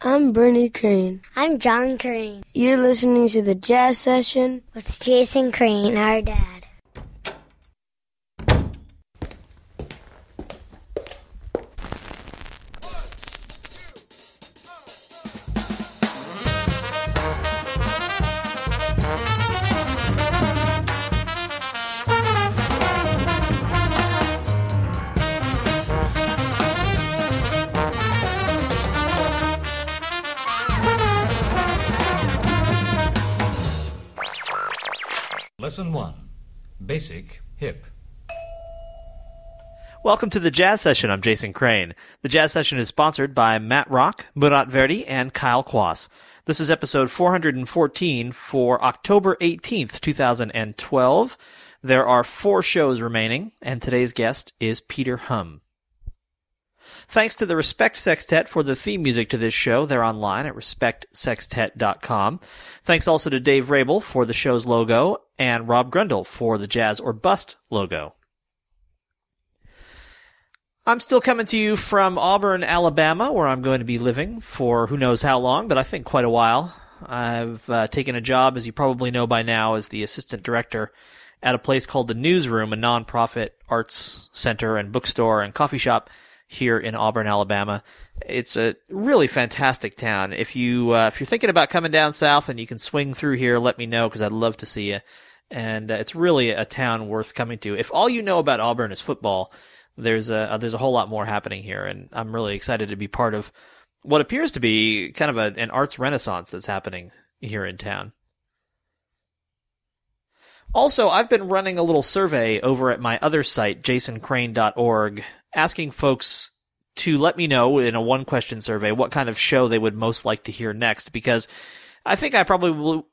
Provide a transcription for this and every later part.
I'm Bernie Crane. I'm John Crane. You're listening to the Jazz Session with Jason Crane, our dad. Welcome to the Jazz Session. I'm Jason Crane. The Jazz Session is sponsored by Matt Rock, Murat Verdi, and Kyle Quas. This is episode 414 for October 18th, 2012. There are four shows remaining, and today's guest is Peter Hum. Thanks to the Respect Sextet for the theme music to this show. They're online at respectsextet.com. Thanks also to Dave Rabel for the show's logo and Rob Grundle for the Jazz or Bust logo. I'm still coming to you from Auburn, Alabama, where I'm going to be living for who knows how long, but I think quite a while. I've uh, taken a job, as you probably know by now, as the assistant director at a place called the Gnu's Room, a nonprofit arts center and bookstore and coffee shop here in Auburn, Alabama. It's a really fantastic town. If you uh, if you're thinking about coming down south and you can swing through here, let me know because I'd love to see you. And uh, it's really a town worth coming to. If all you know about Auburn is football, there's a uh, there's a whole lot more happening here, and I'm really excited to be part of what appears to be kind of a, an arts renaissance that's happening here in town. Also, I've been running a little survey over at my other site, jasoncrane.org, asking folks to let me know in a one question survey what kind of show they would most like to hear next because I think I probably will,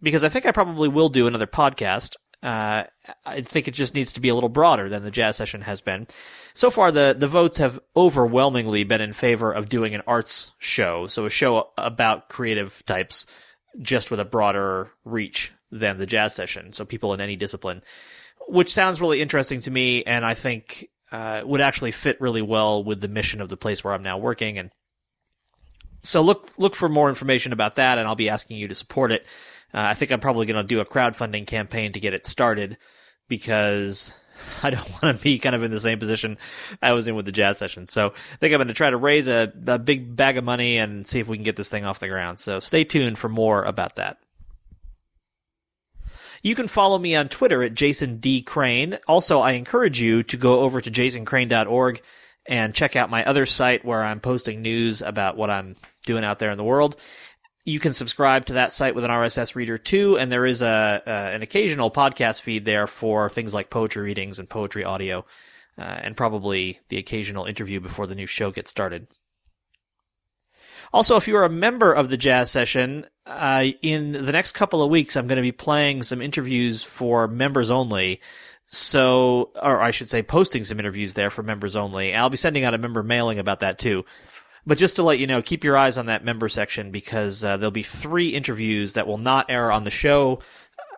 because I think I probably will do another podcast. Uh, I think it just needs to be a little broader than the jazz session has been. So far, the, the votes have overwhelmingly been in favor of doing an arts show. So a show about creative types just with a broader reach than the jazz session. So people in any discipline, which sounds really interesting to me. And I think, uh, would actually fit really well with the mission of the place where I'm now working. And so look, look for more information about that. And I'll be asking you to support it. Uh, I think I'm probably going to do a crowdfunding campaign to get it started because I don't want to be kind of in the same position I was in with the jazz session. So I think I'm going to try to raise a, a big bag of money and see if we can get this thing off the ground. So stay tuned for more about that. You can follow me on Twitter at Jason D. Crane. Also, I encourage you to go over to jasoncrane.org and check out my other site where I'm posting news about what I'm doing out there in the world. You can subscribe to that site with an RSS reader too, and there is a, an occasional podcast feed there for things like poetry readings and poetry audio, uh, and probably the occasional interview before the new show gets started. Also, if you're a member of the jazz session, uh, in the next couple of weeks, I'm going to be playing some interviews for members only. So, or I should say, posting some interviews there for members only. I'll be sending out a member mailing about that too. But just to let you know, keep your eyes on that member section because uh, there'll be three interviews that will not air on the show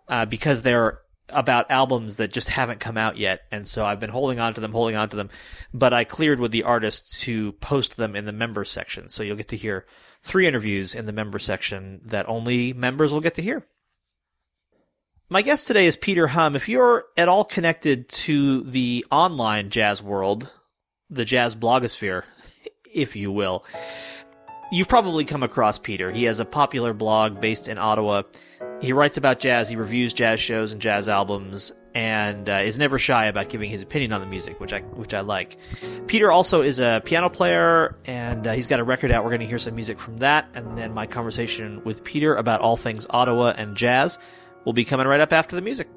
uh, because they're about albums that just haven't come out yet. And so I've been holding on to them, holding on to them. But I cleared with the artists to post them in the member section. So you'll get to hear three interviews in the member section that only members will get to hear. My guest today is Peter Hum. If you're at all connected to the online jazz world, the jazz blogosphere, if you will, you've probably come across Peter. He has a popular blog based in Ottawa. He writes about jazz, he reviews jazz shows and jazz albums, and uh, is never shy about giving his opinion on the music, which I which I like. Peter also is a piano player, and uh, he's got a record out. We're going to hear some music from that, and then my conversation with Peter about all things Ottawa and jazz will be coming right up after the music.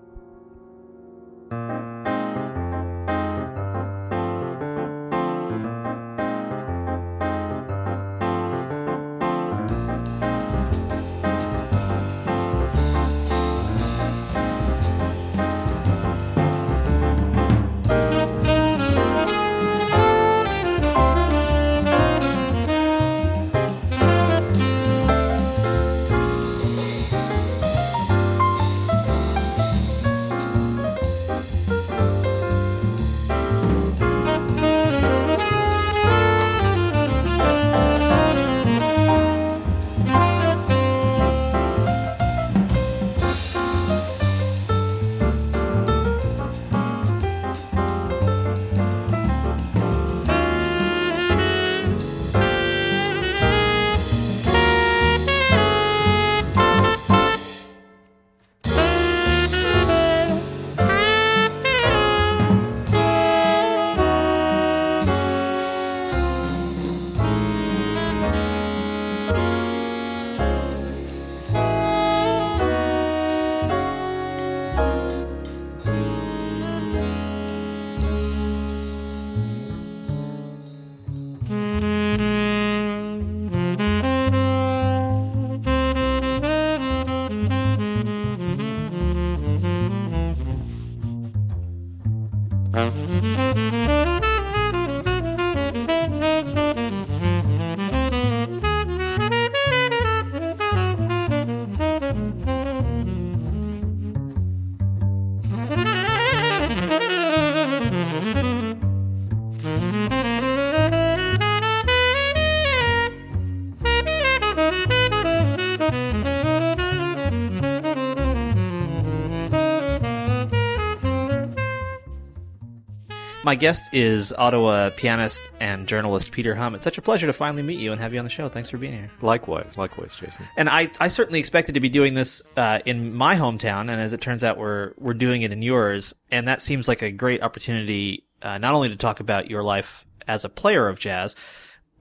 My guest is Ottawa pianist and journalist Peter Hum. It's such a pleasure to finally meet you and have you on the show. Thanks for being here. Likewise, likewise, Jason. And I, I certainly expected to be doing this uh, in my hometown, and as it turns out, we're we're doing it in yours, and that seems like a great opportunity, uh, not only to talk about your life as a player of jazz,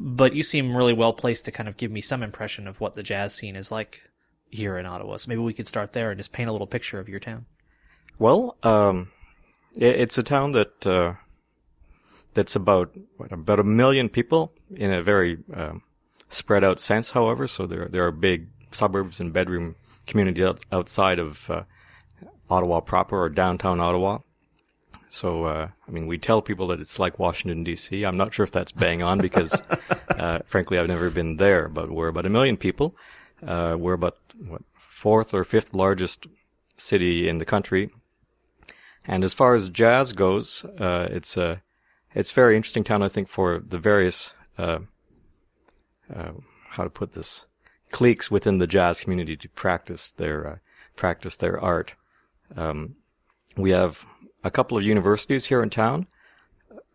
but you seem really well placed to kind of give me some impression of what the jazz scene is like here in Ottawa. So maybe we could start there and just paint a little picture of your town. Well, um, it's a town that uh, that's about what, about a million people in a very um, spread out sense. However, so there there are big suburbs and bedroom communities out, outside of uh, Ottawa proper or downtown Ottawa. So, uh, I mean, we tell people that it's like Washington D.C. I'm not sure if that's bang on because, uh, frankly, I've never been there. But we're about a million people. Uh, we're about what fourth or fifth largest city in the country. And as far as jazz goes, uh, it's a it's a very interesting town, I think, for the various uh, uh, how to put this cliques within the jazz community to practice their uh, practice their art. Um, we have a couple of universities here in town,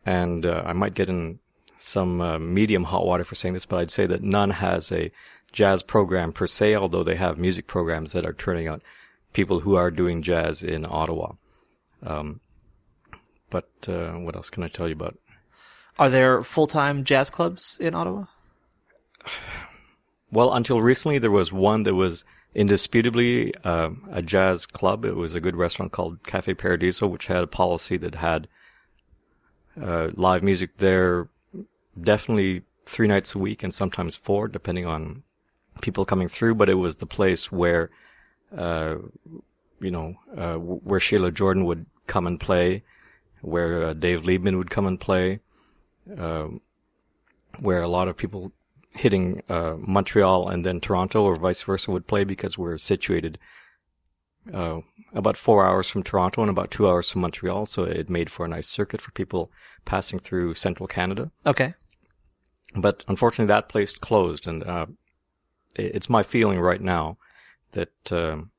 and uh, I might get in some uh, medium hot water for saying this, but I'd say that none has a jazz program per se, although they have music programs that are turning out people who are doing jazz in Ottawa. Um, but uh, what else can I tell you about? Are there full time jazz clubs in Ottawa? Well, until recently, there was one that was indisputably uh, a jazz club. It was a good restaurant called Cafe Paradiso, which had a policy that had uh, live music there definitely three nights a week and sometimes four, depending on people coming through. But it was the place where, uh, you know, uh, where Sheila Jordan would come and play, where uh, Dave Liebman would come and play, um, where a lot of people hitting uh, Montreal and then Toronto or vice versa would play because we're situated uh, about four hours from Toronto and about two hours from Montreal. So it made for a nice circuit for people passing through central Canada. Okay. But unfortunately, that place closed, and uh, it's my feeling right now that um,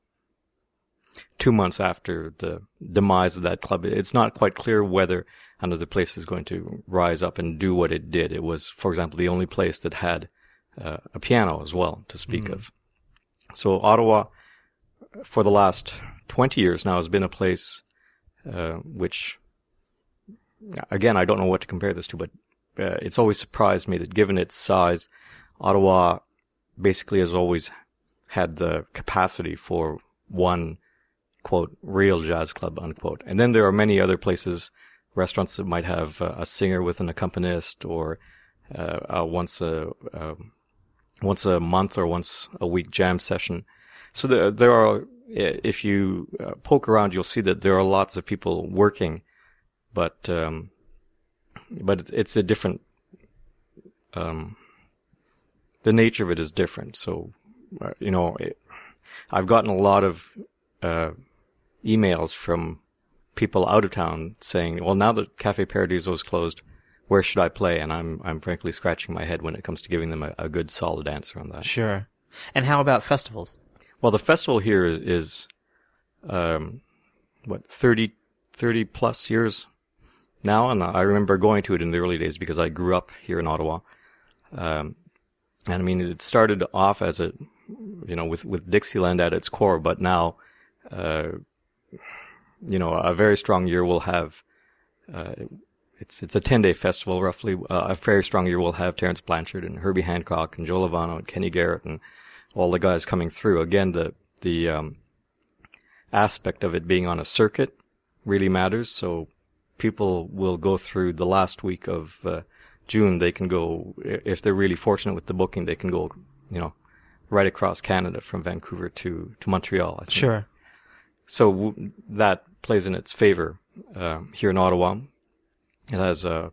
two months after the demise of that club, it's not quite clear whether another place is going to rise up and do what it did. It was, for example, the only place that had uh, a piano as well to speak Mm. of. So Ottawa, for the last 20 years now, has been a place uh, which, again, I don't know what to compare this to, but uh, it's always surprised me that given its size, Ottawa basically has always had the capacity for one quote real jazz club unquote. And then there are many other places, restaurants that might have uh, a singer with an accompanist or uh, uh, once a um once a month or once a week jam session. So there there are if you uh, poke around, you'll see that there are lots of people working, but um, but it's- a different um, the nature of it is different. So, uh, you know, it, I've gotten a lot of uh, emails from people out of town saying, "Well, now that Cafe Paradiso is closed, where should I play?" And I'm I'm frankly scratching my head when it comes to giving them a, a good, solid answer on that. Sure. And how about festivals? Well, the festival here is, is um, what 30, 30 plus years now, and I remember going to it in the early days because I grew up here in Ottawa. Um, and I mean, it started off as a, you know, with with Dixieland at its core, but now, uh, you know, a very strong year we'll have. Uh, it's it's a ten day festival roughly. Uh, a very strong year we'll have Terence Blanchard and Herbie Hancock and Joe Lovano and Kenny Garrett and all the guys coming through. Again, the the um, aspect of it being on a circuit really matters. So people will go through the last week of uh, June. They can go if they're really fortunate with the booking. They can go, you know, right across Canada from Vancouver to to Montreal. Sure. So w- that plays in its favor um, here in Ottawa. It has a,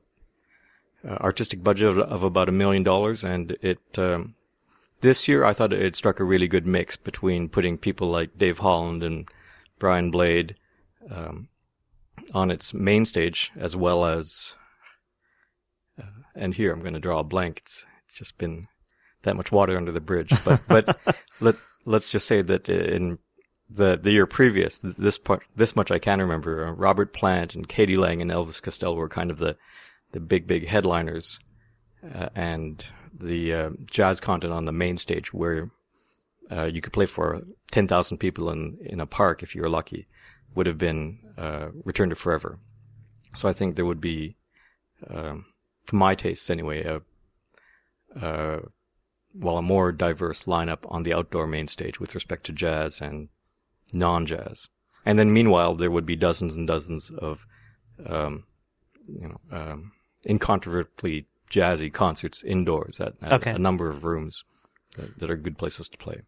a artistic budget of, of about a million dollars, and it um, this year I thought it struck a really good mix between putting people like Dave Holland and Brian Blade um, on its main stage, as well as uh, and here I'm going to draw a blank. It's it's just been that much water under the bridge, but but let let's just say that in the the year previous, this part, this much I can remember. Uh, Robert Plant and k.d. lang and Elvis Costello were kind of the the big big headliners, uh, and the uh, jazz content on the main stage where uh, you could play for ten thousand people in in a park if you were lucky, would have been uh, Return to Forever. So I think there would be, um, for my tastes anyway, a uh, well a more diverse lineup on the outdoor main stage with respect to jazz and non-jazz. And then meanwhile, there would be dozens and dozens of, um, you know, um, incontrovertibly jazzy concerts indoors at, at Okay. a number of rooms that, that are good places to play.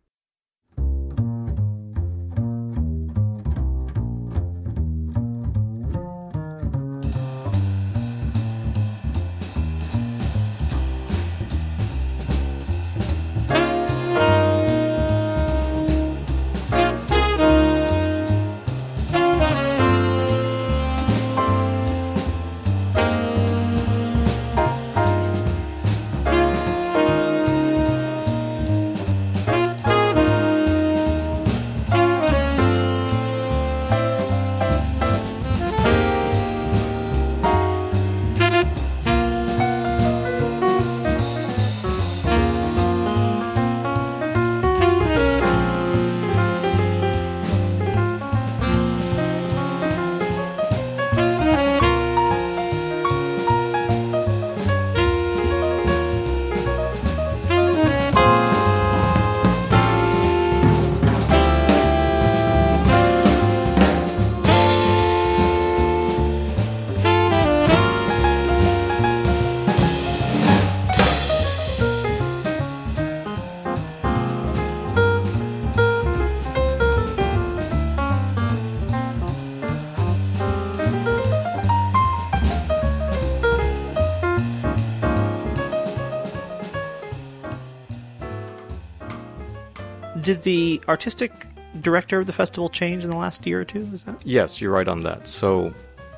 Did the artistic director of the festival change in the last year or two? Is that? Yes, you're right on that. So,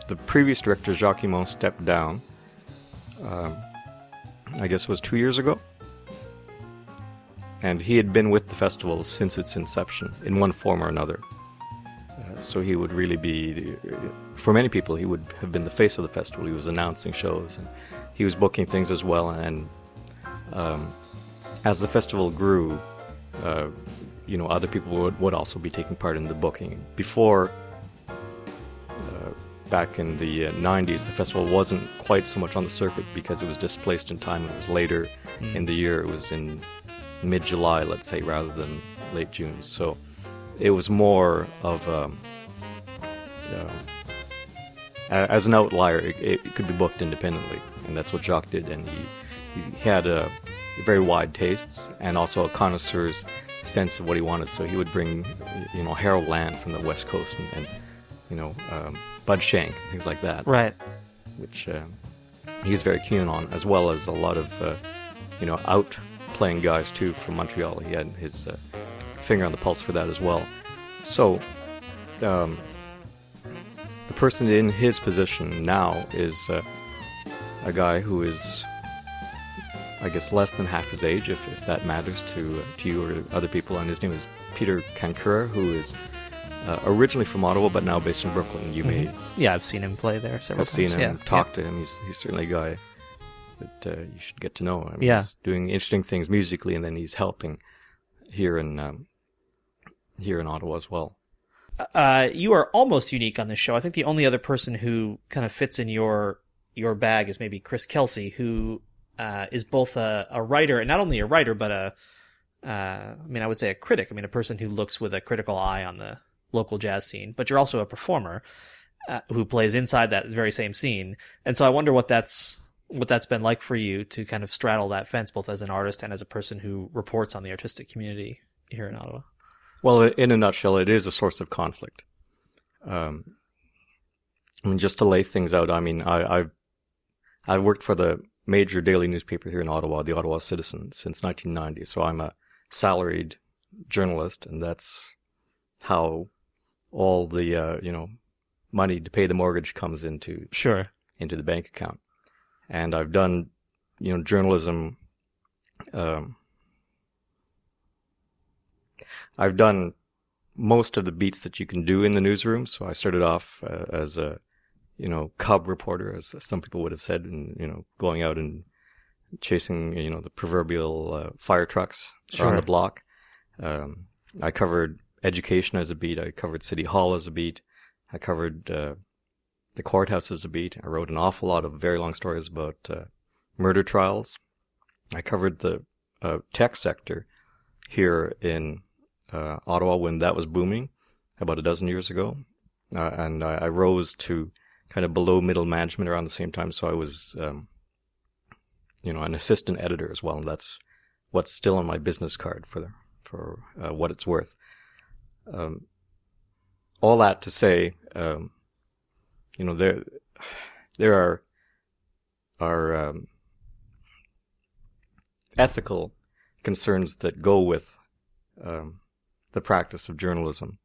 the previous director, Jacques stepped down. Um, I guess it was two years ago, and he had been with the festival since its inception, in one form or another. Uh, so he would really be, for many people, he would have been the face of the festival. He was announcing shows, and he was booking things as well. And um, as the festival grew, uh, you know, other people would, would also be taking part in the booking. Before, uh, back in the uh, 90s, the festival wasn't quite so much on the circuit because it was displaced in time. It was later in the year. It was in mid July, let's say, rather than late June. So it was more of um, uh, as an outlier, it, it could be booked independently, and that's what Jacques did. And he, he had uh, very wide tastes and also a connoisseur's sense of what he wanted. So he would bring, you know, Harold Land from the West Coast and, and you know, um, Bud Shank, things like that Right. which uh, he's very keen on, as well as a lot of uh, you know out playing guys too from Montreal. He had his uh, finger on the pulse for that as well. So um, the person in his position now is uh, a guy who is. I guess less than half his age, if, if that matters to uh, to you or to other people. And his name is Peter Cancura, who is uh, originally from Ottawa, but now based in Brooklyn. You may Yeah, I've seen him play there several times. I've seen him, yeah. talk to him. He's he's certainly a guy that uh, you should get to know. I mean, Yeah. he's doing interesting things musically, and then he's helping here in um, here in Ottawa as well. uh, you are almost unique on this show. I think the only other person who kind of fits in your your bag is maybe Chris Kelsey, who uh, is both a, a writer and not only a writer, but a uh, I mean, I would say a critic. I mean, a person who looks with a critical eye on the local jazz scene. But you're also a performer uh, who plays inside that very same scene, and so I wonder what that's what that's been like for you to kind of straddle that fence, both as an artist and as a person who reports on the artistic community here in Ottawa. Well, in a nutshell, it is a source of conflict. Um, I mean, just to lay things out, I mean, I, I've I've worked for the major daily newspaper here in Ottawa, the Ottawa Citizen, since 1990. So I'm a salaried journalist, and that's how all the uh, you know money to pay the mortgage comes into Sure. into the bank account. And I've done, you know, journalism. Um, I've done most of the beats that you can do in the newsroom. So I started off uh, as a, you know, cub reporter, as some people would have said, and you know, going out and chasing, you know, the proverbial uh, fire trucks Sure. around the block. Um, I covered education as a beat. I covered city hall as a beat. I covered uh, the courthouse as a beat. I wrote an awful lot of very long stories about uh, murder trials. I covered the uh, tech sector here in uh, Ottawa when that was booming about a dozen years ago, uh, and I, I rose to kind of below middle management around the same time. So I was, um, you know, an assistant editor as well, and that's what's still on my business card for for uh, what it's worth. Um, all that to say, um, you know, there there are are um, ethical concerns that go with um, the practice of journalism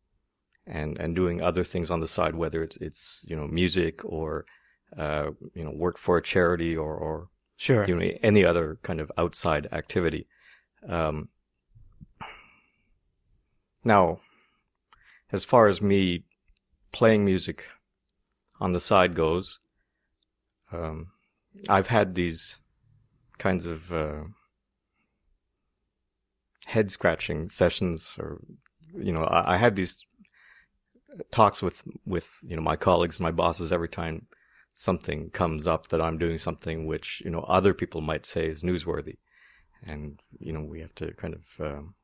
and and doing other things on the side, whether it's it's you know music or uh, you know work for a charity or or Sure. you know any other kind of outside activity. Um, now, as far as me playing music on the side goes, um, I've had these kinds of uh, head scratching sessions, or you know, I, I had these talks with with you know my colleagues, my bosses every time something comes up that I'm doing something which you know other people might say is newsworthy, and you know we have to kind of um,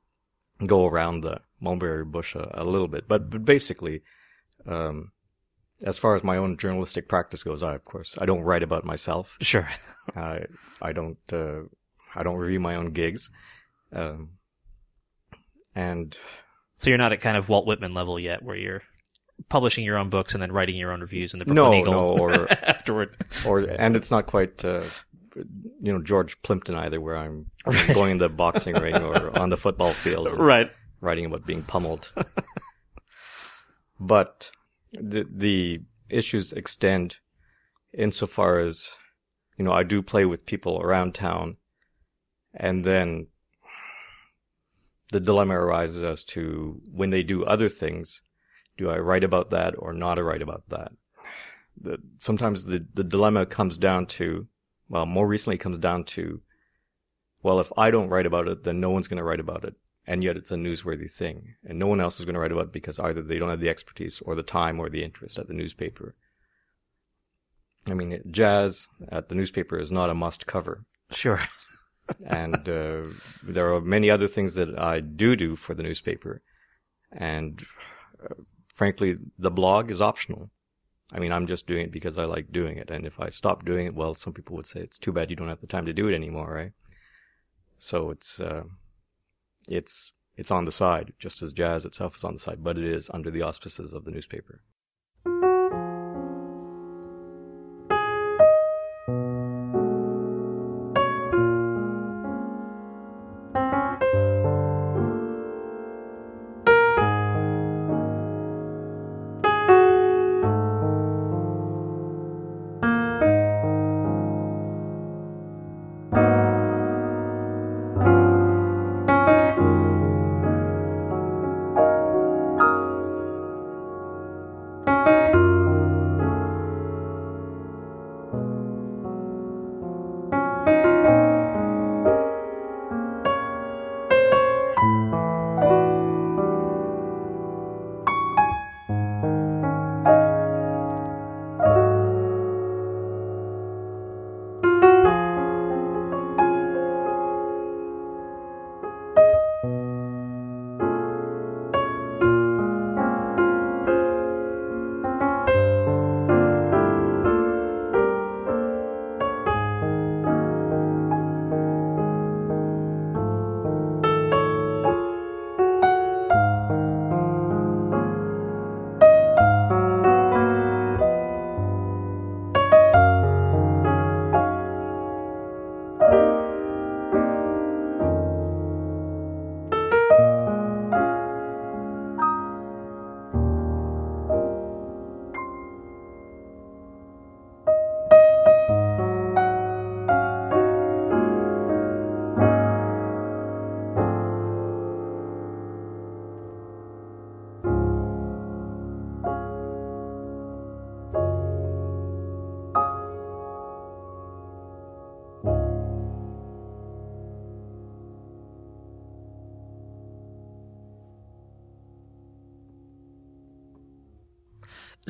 go around the mulberry bush a, a little bit. But but basically, um, as far as my own journalistic practice goes, I of course I don't write about myself. Sure. I I don't uh, I don't review my own gigs, um, and So you're not at kind of Walt Whitman level yet, where you're publishing your own books and then writing your own reviews in the No, Brooklyn Eagle no, or- afterward. or and it's not quite uh, you know George Plimpton either, where I'm going in the boxing ring or on the football field, Right. writing about being pummeled. but the the issues extend insofar as you know I do play with people around town, and then the dilemma arises as to when they do other things, do I write about that or not write about that? The, sometimes the, the dilemma comes down to, well, more recently it comes down to, well, if I don't write about it, then no one's going to write about it. And yet it's a newsworthy thing. And no one else is going to write about it because either they don't have the expertise or the time or the interest at the newspaper. I mean, jazz at the newspaper is not a must cover Sure. and uh, there are many other things that I do do for the newspaper, and uh, frankly, the blog is optional. I mean, I'm just doing it because I like doing it, and if I stop doing it, well, some people would say it's too bad you don't have the time to do it anymore, right? So it's uh, it's it's on the side, just as jazz itself is on the side, but it is under the auspices of the newspaper.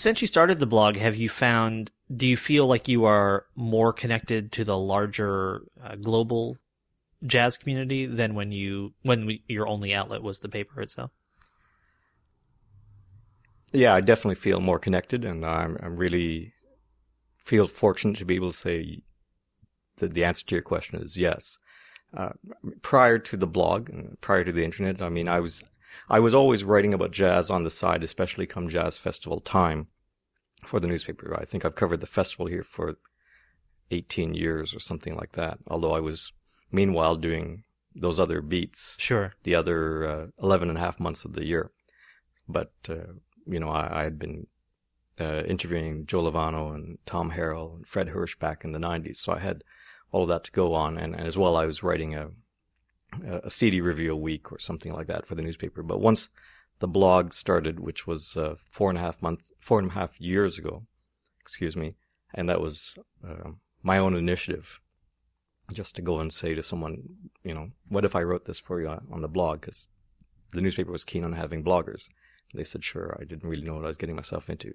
Since you started the blog, have you found? Do you feel like you are more connected to the larger uh, global jazz community than when you when we, your only outlet was the paper itself? Yeah, I definitely feel more connected, and I'm, I'm really feel fortunate to be able to say that the answer to your question is yes. Uh, prior to the blog and prior to the internet, I mean, I was I was always writing about jazz on the side, especially come jazz festival time for the newspaper. I think I've covered the festival here for 18 years or something like that. Although I was meanwhile doing those other beats, Sure. the other uh, 11 and a half months of the year. But, uh, you know, I, I had been uh, interviewing Joe Lovano and Tom Harrell and Fred Hersch back in the 90s. So I had all of that to go on. And, and as well, I was writing a, a CD review a week or something like that for the newspaper. But once the blog started, which was uh, four and a half months, four and a half years ago, excuse me, and that was uh, my own initiative, just to go and say to someone, you know, what if I wrote this for you on the blog? Because the newspaper was keen on having bloggers. They said, sure. I didn't really know what I was getting myself into.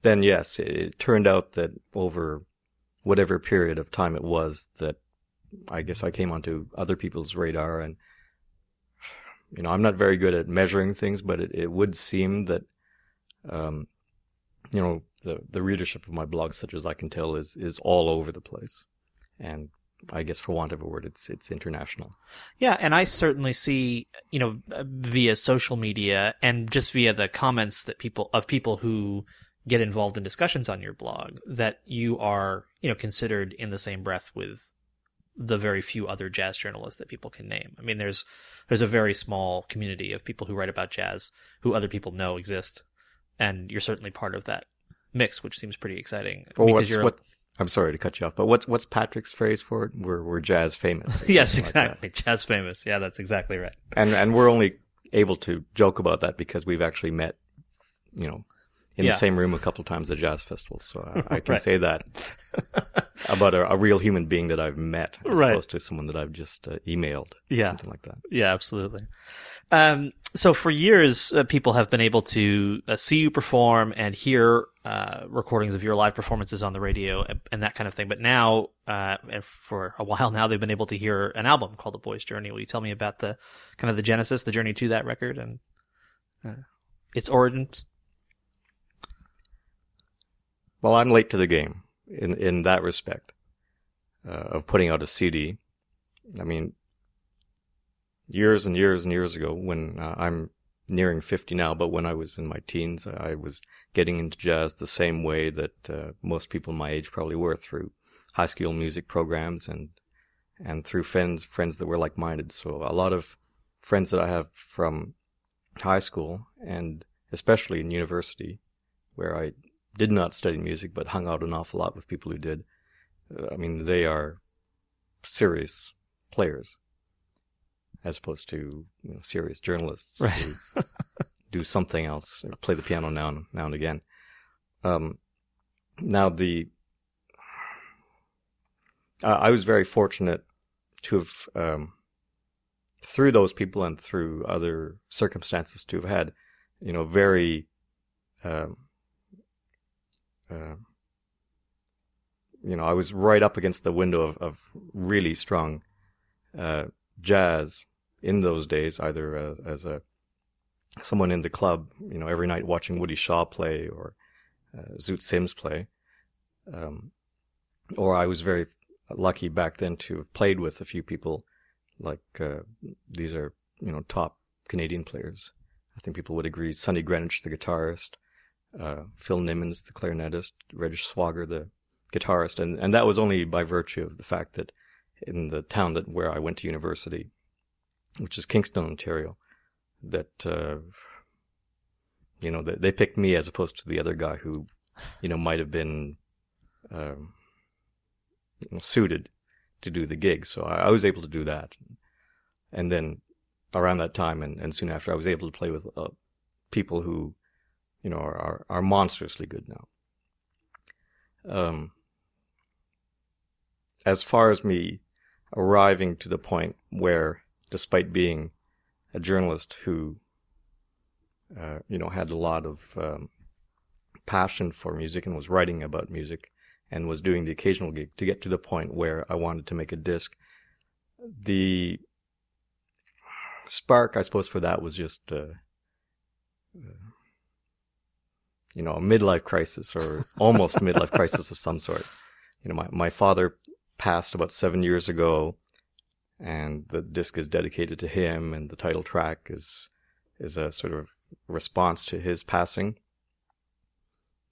Then, yes, it, it turned out that over whatever period of time it was that I guess I came onto other people's radar and you know, I'm not very good at measuring things, but it, it would seem that um you know, the the readership of my blog, such as I can tell, is is all over the place. And I guess for want of a word, it's it's international. Yeah, and I certainly see, you know, via social media and just via the comments that people of people who get involved in discussions on your blog that you are, you know, considered in the same breath with the very few other jazz journalists that people can name. I mean, there's there's a very small community of people who write about jazz who other people know exist, and you're certainly part of that mix, which seems pretty exciting. Well, because you're what, I'm sorry to cut you off, but what's what's Patrick's phrase for it? We're we're jazz famous. yes, something like exactly, jazz famous. Yeah, that's exactly right. and and we're only able to joke about that because we've actually met, you know, in Yeah. the same room a couple times at jazz festivals. So I, I can Right. say that about a, a real human being that I've met, as Right. opposed to someone that I've just uh, emailed, Yeah. something like that. Yeah, absolutely. Um, so for years, uh, people have been able to uh, see you perform and hear uh, recordings of your live performances on the radio and, and that kind of thing. But now, uh, and for a while now, they've been able to hear an album called The Boy's Journey. Will you tell me about the kind of the genesis, the journey to that record, and uh, its origins? Well, I'm late to the game in in that respect uh, of putting out a CD. I mean, years and years and years ago, when uh, I'm nearing 50 now, but when I was in my teens, I was getting into jazz the same way that uh, most people my age probably were through high school music programs and and through friends friends that were like minded. So a lot of friends that I have from high school and especially in university, where I did not study music but hung out an awful lot with people who did. Uh, I mean, they are serious players as opposed to you know, serious journalists Right. who do something else play the piano now and, now and again. Um, now the uh, I was very fortunate to have um, through those people and through other circumstances to have had you know very um, uh, you know, I was right up against the window of, of really strong uh, jazz in those days, either as, as a someone in the club, you know, every night watching Woody Shaw play or uh, Zoot Sims play, um, or I was very lucky back then to have played with a few people like uh, these are you know top Canadian players. I think people would agree. Sonny Greenwich, the guitarist, uh, Phil Nimmons, the clarinetist, Reg Schwager, the guitarist, and and that was only by virtue of the fact that in the town that where I went to university, which is Kingston, Ontario, that uh, you know they, they picked me as opposed to the other guy who, you know, might have been um, suited to do the gig. So I, I was able to do that, and then around that time and, and soon after, I was able to play with uh, people who, you know, are, are, are monstrously good now. Um, as far as me arriving to the point where, despite being a journalist who, uh, you know, had a lot of um, passion for music and was writing about music and was doing the occasional gig to get to the point where I wanted to make a disc. The spark, I suppose, for that was just, uh, uh, you know, a midlife crisis or almost midlife crisis of some sort. You know, my, my father passed about seven years ago and the disc is dedicated to him and the title track is, is a sort of response to his passing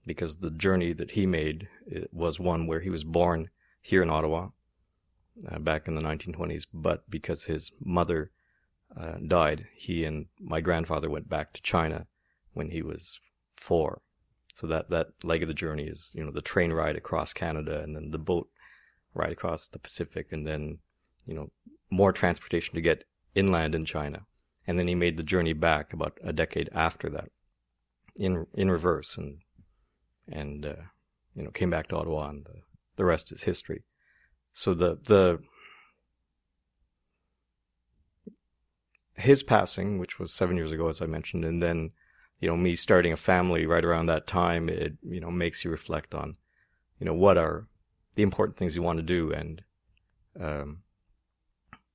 because the journey that he made was one where he was born here in Ottawa uh, back in the 1920s, but because his mother uh, died, he and my grandfather went back to China when he was four. So that, that leg of the journey is, you know, the train ride across Canada and then the boat ride across the Pacific and then, you know, more transportation to get inland in China. And then he made the journey back about a decade after that in, in reverse and, and, uh, you know, came back to Ottawa and the, the rest is history. So the, the, his passing, which was seven years ago, as I mentioned, and then, you know, me starting a family right around that time, it, you know, makes you reflect on, you know, what are the important things you want to do. And, um,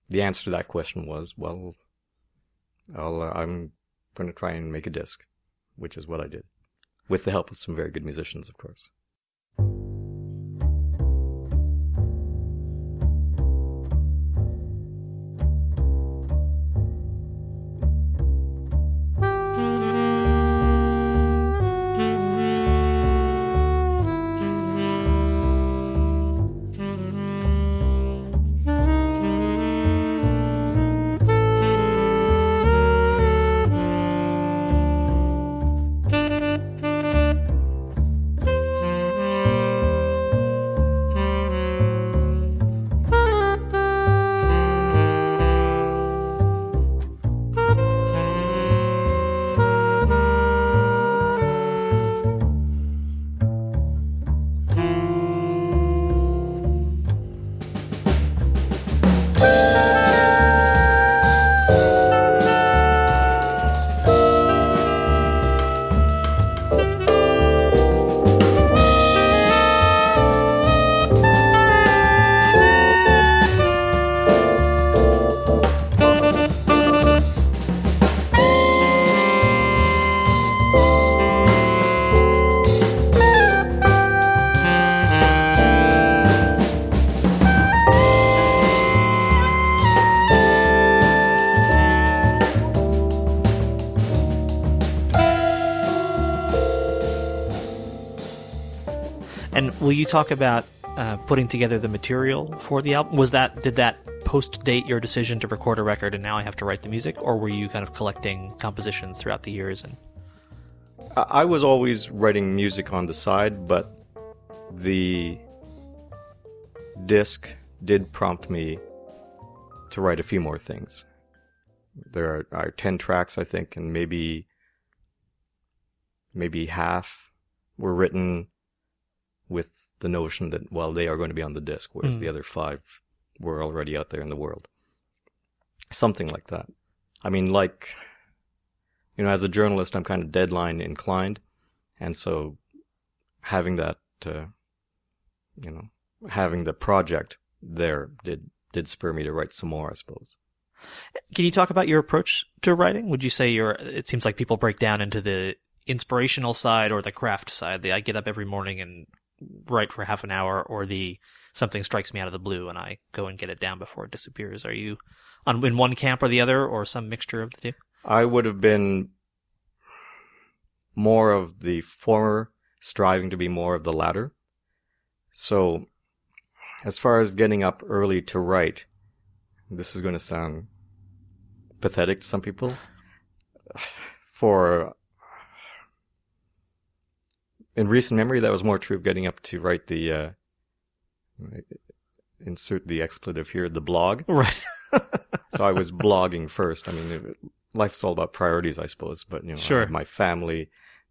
the answer to that question was, well, I'll, uh, I'm going to try and make a disc, which is what I did with the help of some very good musicians, of course. You talk about uh, putting together the material for the album? Was that did that post date your decision to record a record and now I have to write the music, or were you kind of collecting compositions throughout the years? And I was always writing music on the side, but the disc did prompt me to write a few more things. There are, are 10 tracks, I think, and maybe, maybe half were written with the notion that, well, they are going to be on the disc, whereas Mm. the other five were already out there in the world. Something like that. I mean, like, you know, as a journalist, I'm kind of deadline inclined. And so having that, uh, you know, having the project there did, did spur me to write some more, I suppose. can you talk about your approach to writing? Would you say you're? It seems like people break down into the inspirational side or the craft side. The I get up every morning and write for half an hour, or the something strikes me out of the blue and I go and get it down before it disappears. Are you on in one camp or the other, or some mixture of the two? I would have been more of the former, striving to be more of the latter. So, as far as getting up early to write, this is going to sound pathetic to some people. For in recent memory, that was more true of getting up to write the uh, insert the expletive here, the blog. Right. So I was blogging first. I mean, it, life's all about priorities, I suppose. But you know, Sure. my family,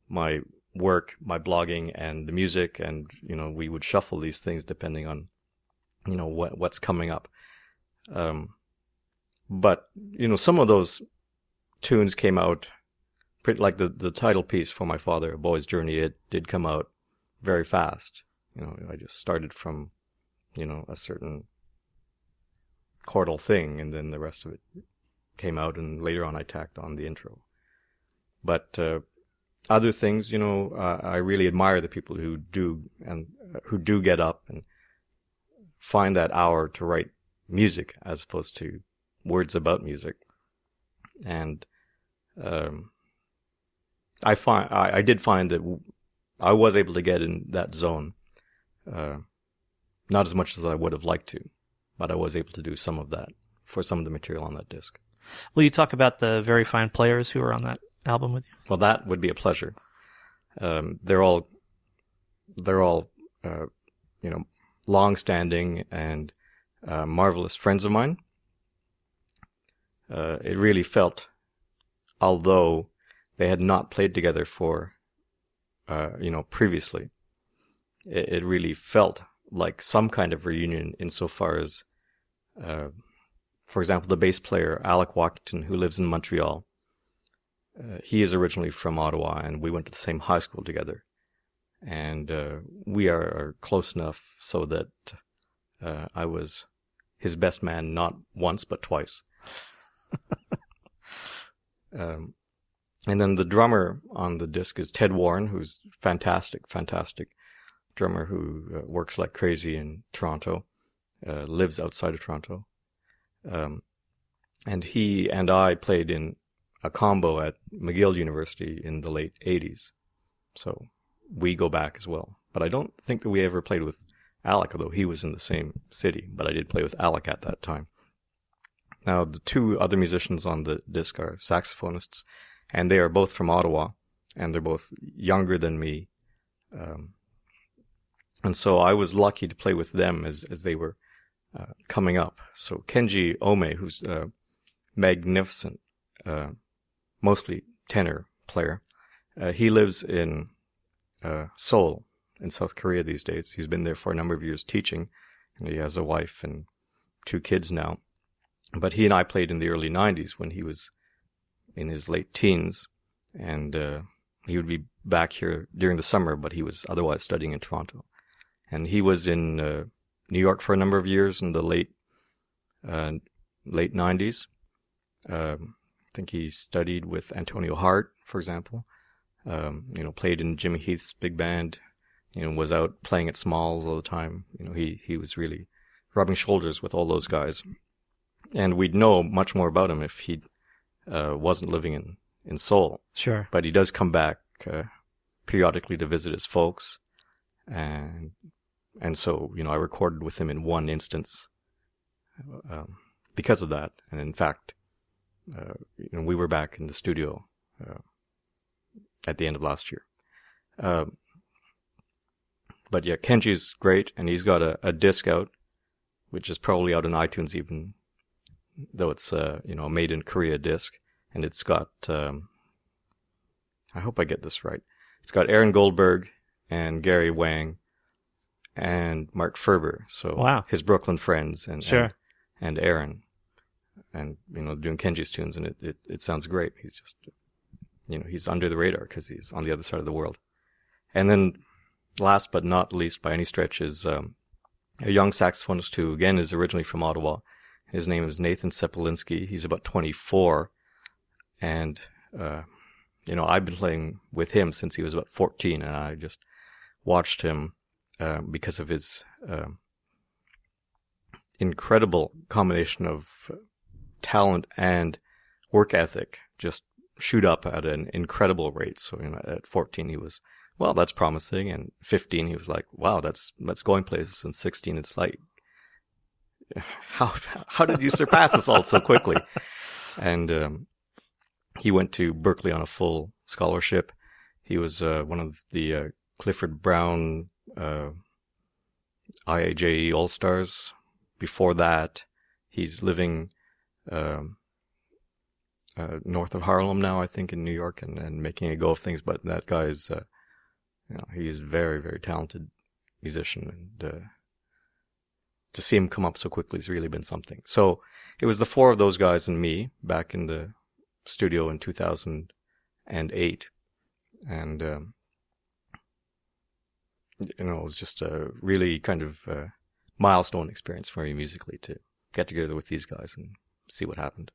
my work, my blogging, and the music, and you know, we would shuffle these things depending on, you know, what what's coming up. Um, but you know, some of those tunes came out pretty like the the title piece for my father, A Boy's Journey. It did come out very fast. You know, I just started from, you know, a certain chordal thing, and then the rest of it came out, and later on I tacked on the intro. But uh, other things, you know, uh, I really admire the people who do and uh, who do get up and find that hour to write music as opposed to words about music. And um, I find I, I, did find that I was able to get in that zone, uh, not as much as I would have liked to, but I was able to do some of that for some of the material on that disc. Will you talk about the very fine players who are on that album with you? Well, that would be a pleasure. Um, they're all, they're all, uh, you know, long-standing and uh, marvelous friends of mine. Uh, it really felt, although they had not played together for, uh, you know, previously, it, it, really felt like some kind of reunion insofar as, uh, for example, the bass player Alec Walkington, who lives in Montreal, uh, he is originally from Ottawa, and we went to the same high school together. And uh, we are, are, close enough so that uh, I was his best man not once but twice. um, and then the drummer on the disc is Ted Warren, who's fantastic, fantastic drummer who uh, works like crazy in Toronto, uh, lives outside of Toronto. Um, and he and I played in a combo at McGill University in the late 80s. So we go back as well. But I don't think that we ever played with Alec, although he was in the same city, but I did play with Alec at that time. Now, the two other musicians on the disc are saxophonists, and they are both from Ottawa, and they're both younger than me. Um, and so I was lucky to play with them as, as they were uh, coming up. So Kenji Omae, who's a magnificent uh, mostly tenor player. Uh, he lives in uh, Seoul in South Korea these days. He's been there for a number of years teaching, and he has a wife and two kids now. But he and I played in the early 90s when he was in his late teens, and uh, he would be back here during the summer, but he was otherwise studying in Toronto. And he was in uh, New York for a number of years in the late uh, late 90s. Um, I think he studied with Antonio Hart, for example. Um, you know, played in Jimmy Heath's big band. You know, was out playing at Smalls all the time. You know, he he was really rubbing shoulders with all those guys, and we'd know much more about him if he uh, wasn't living in in Seoul. Sure. But he does come back uh, periodically to visit his folks, and and so you know I recorded with him in one instance um, because of that, and in fact uh, you know, we were back in the studio uh, at the end of last year. Um, but yeah, Kenji's great, and he's got a, a disc out, which is probably out on iTunes even, though it's uh, you know a made in Korea disc, and it's got um, I hope I get this right. It's got Aaron Goldberg and Gary Wang and Mark Ferber, so wow. his Brooklyn friends and sure. and, and Aaron and you know doing Kenji's tunes, and it it, it sounds great. He's just you know he's under the radar because he's on the other side of the world. And then last but not least by any stretch is um, a young saxophonist who again is originally from Ottawa. His name is Nathan Cepelinski. He's about 24, and uh, you know I've been playing with him since he was about 14, and I just watched him uh, because of his uh, incredible combination of talent and work ethic just shoot up at an incredible rate. So you know, at 14 he was, well, that's promising, and 15 he was like, wow, that's that's going places, and 16 it's like, how how did you surpass us all so quickly? And um, he went to Berklee on a full scholarship. He was uh, one of the uh, Clifford Brown uh, IAJE All Stars. Before that, he's living um, uh, north of Harlem now, I think, in New York, and, and making a go of things. But that guy is, uh, you know, he is very, very talented musician, and uh, to see him come up so quickly has really been something. So it was the four of those guys and me back in the studio in 2008. and um, you know, it was just a really kind of uh, milestone experience for me musically to get together with these guys and see what happened.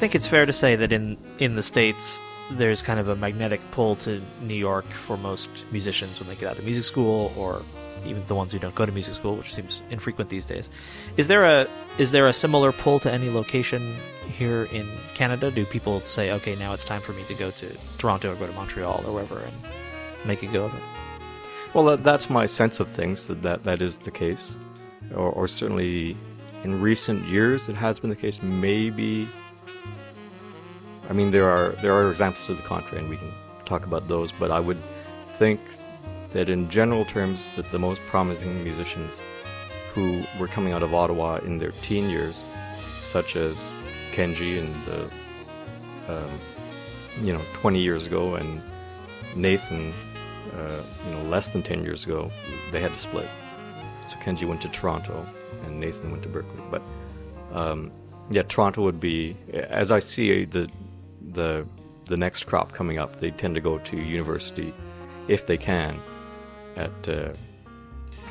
Think it's fair to say that in in the states there's kind of a magnetic pull to New York for most musicians when they get out of music school or even the ones who don't go to music school, which seems infrequent these days. Is there a is there a similar pull to any location here in Canada? Do people say, okay, now it's time for me to go to Toronto or go to Montreal or wherever and make a go of it? Well, that's my sense of things that that, that is the case, or, or certainly in recent years it has been the case. Maybe, I mean, there are there are examples to the contrary, and we can talk about those. But I would think that in general terms, that the most promising musicians who were coming out of Ottawa in their teen years, such as Kenji and the, um, you know, 20 years ago, and Nathan, uh, you know, less than 10 years ago, they had to split. So Kenji went to Toronto, and Nathan went to Berklee. But um, yeah, Toronto would be, as I see the the the next crop coming up, they tend to go to university if they can at uh,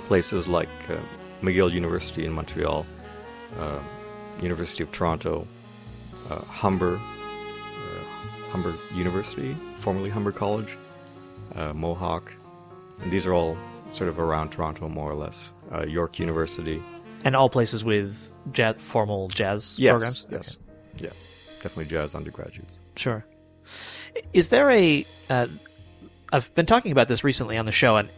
places like uh, McGill University in Montreal, uh, University of Toronto, uh, Humber, uh, Humber University, formerly Humber College, uh, Mohawk. And these are all sort of around Toronto, more or less. Uh, York University. And all places with jazz, formal jazz Yes, programs? yes. Yeah, definitely jazz undergraduates. Sure. Is there a? Uh, I've been talking about this recently on the show, and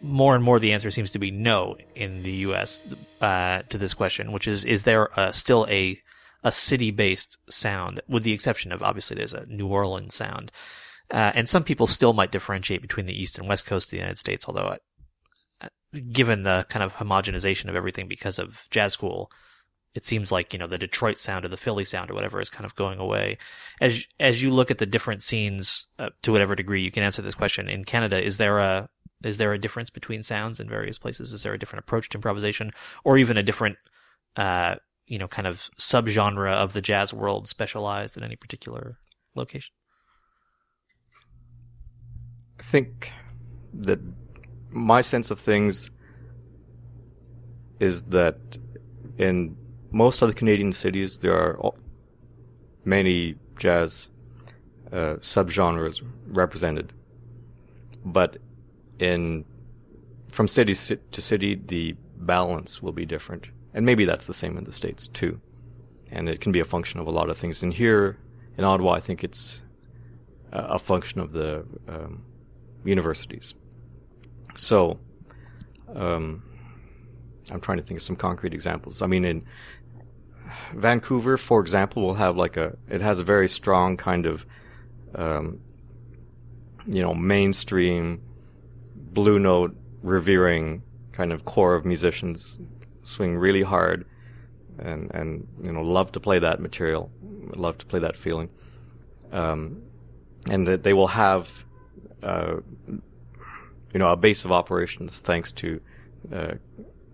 more and more the answer seems to be no in the U.S. Uh, to this question, which is: Is there uh, still a a city based sound, with the exception of obviously there's a New Orleans sound, uh, and some people still might differentiate between the East and West Coast of the United States, although. uh, Given the kind of homogenization of everything because of jazz school, it seems like you know the Detroit sound or the Philly sound or whatever is kind of going away. As as you look at the different scenes, uh, to whatever degree you can answer this question in Canada, is there a is there a difference between sounds in various places? Is there a different approach to improvisation, or even a different uh, you know kind of subgenre of the jazz world specialized in any particular location? I think that my sense of things is that in most of the Canadian cities there are many jazz uh, subgenres represented, but in from city to city the balance will be different, and maybe that's the same in the states too, and it can be a function of a lot of things. And here in Ottawa, I think it's a function of the um, universities. So, um, I'm trying to think of some concrete examples. I mean, in Vancouver, for example, will have like a, it has a very strong kind of, um, you know, mainstream, blue note, revering kind of core of musicians swing really hard and, and, you know, love to play that material, love to play that feeling. Um, and that they will have, uh, you know, a base of operations thanks to uh,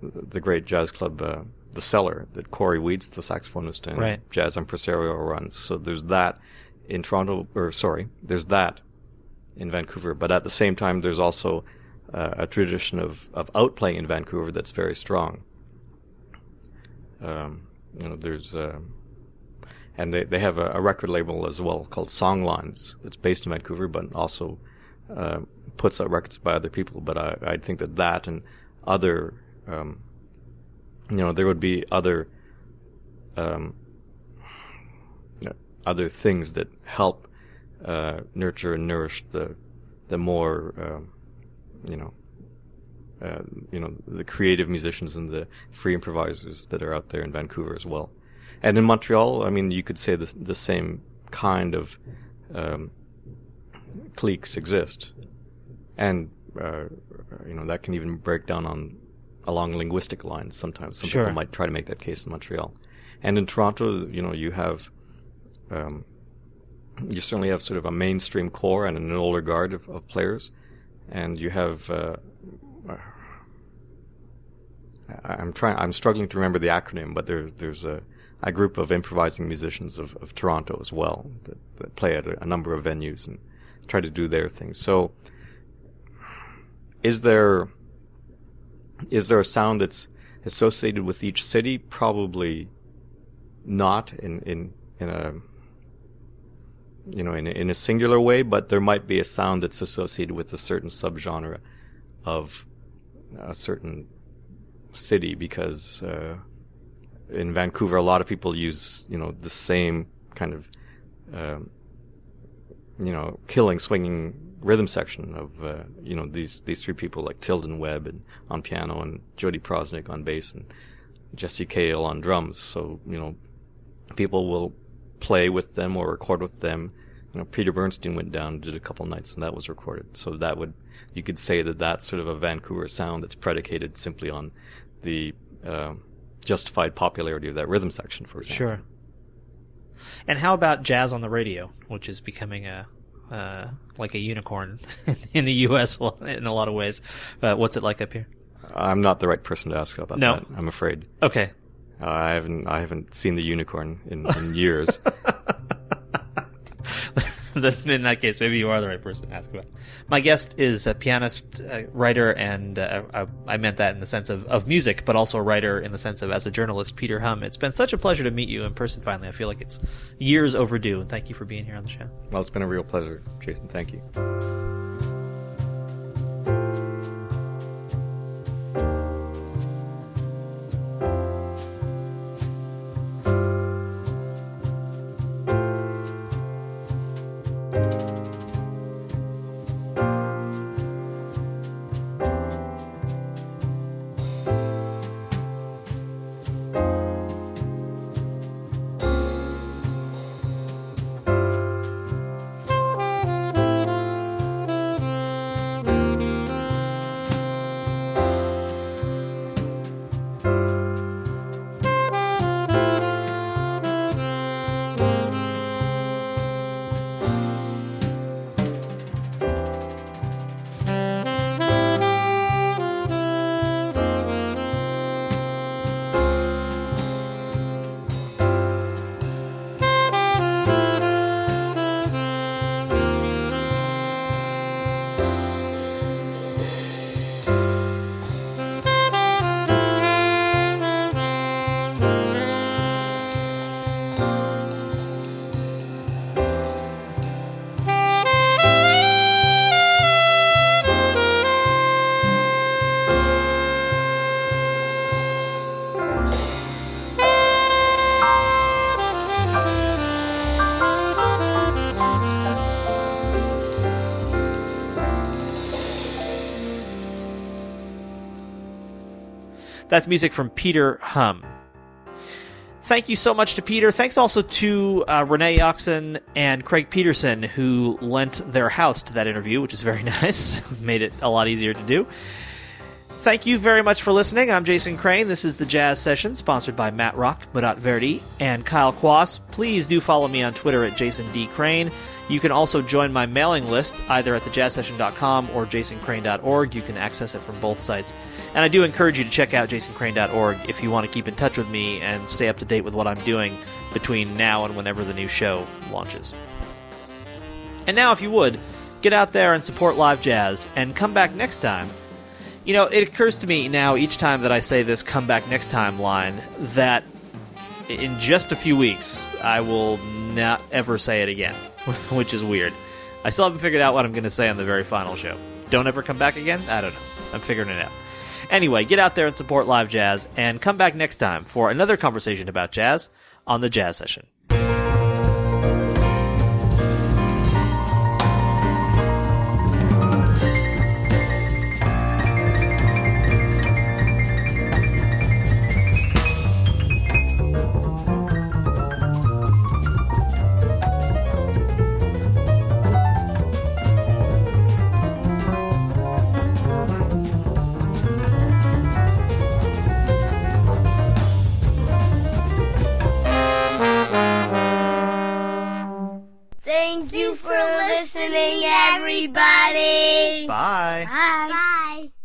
the great jazz club, uh, the Cellar, that Cory Weeds, the saxophonist and Right. jazz impresario, runs. So there's that in Toronto, or sorry, there's that in Vancouver. But at the same time, there's also uh, a tradition of, of outplaying in Vancouver that's very strong. Um, you know, there's, um and they, they have a, a record label as well called Songlines that's based in Vancouver, but also uh, puts out records by other people. But I, I think that that and other, um, you know, there would be other, um, you know, other things that help uh, nurture and nourish the the more, um, you know, uh, you know, the creative musicians and the free improvisers that are out there in Vancouver as well. And in Montreal, I mean, you could say the the same kind of um, cliques exist, and uh, you know that can even break down on along linguistic lines. Sometimes some Sure. people might try to make that case in Montreal, and in Toronto, you know, you have um, you certainly have sort of a mainstream core and an older guard of, of players, and you have. Uh, I'm trying. I'm struggling to remember the acronym, but there, there's a, a group of improvising musicians of, of Toronto as well that, that play at a, a number of venues and try to do their thing. So, is there is there a sound that's associated with each city? Probably not in in in a you know in in a singular way, but there might be a sound that's associated with a certain subgenre of a certain city because uh, in Vancouver a lot of people use you know the same kind of um, you know killing swinging rhythm section of uh, you know these these three people like Tilden Webb and on piano and Jodi Proznick on bass and Jesse Cahill on drums. So you know people will play with them or record with them. You know Peter Bernstein went down and did a couple nights and that was recorded. So that would you could say that that's sort of a Vancouver sound that's predicated simply on the uh, justified popularity of that rhythm section for example. Sure. And how about jazz on the radio, which is becoming a uh, like a unicorn in the U.S. in a lot of ways? Uh, what's it like up here? I'm not the right person to ask about No. that. I'm afraid. Okay, Uh, I haven't I haven't seen the unicorn in, in years. in that case, maybe you are the right person to ask about. My guest is a pianist, uh, writer, and uh, uh, I meant that in the sense of, of music, but also a writer in the sense of as a journalist, Peter Hum. It's been such a pleasure to meet you in person finally. I feel like it's years overdue, and thank you for being here on the show. well, it's been a real pleasure, Jason. Thank you. That's music from Peter Hum. Thank you so much to Peter. Thanks also to uh, Renee Oxen and Craig Peterson, who lent their house to that interview, which is very nice. Made it a lot easier to do. Thank you very much for listening. I'm Jason Crane. This is the Jazz Session, sponsored by Matt Rock, Murat Verdi, and Kyle Quas. Please do follow me on Twitter at Jason D. Crane. You can also join my mailing list either at thejazzsession.com or jasoncrane.org. You can access it from both sites. And I do encourage you to check out jasoncrane.org if you want to keep in touch with me and stay up to date with what I'm doing between now and whenever the new show launches. And now, if you would, get out there and support live jazz and come back next time. You know, it occurs to me now each time that I say this come back next time line that in just a few weeks I will not ever say it again, which is weird. I still haven't figured out what I'm going to say on the very final show. Don't ever come back again? I don't know. I'm figuring it out. Anyway, get out there and support live jazz and come back next time for another conversation about jazz on the Jazz Session.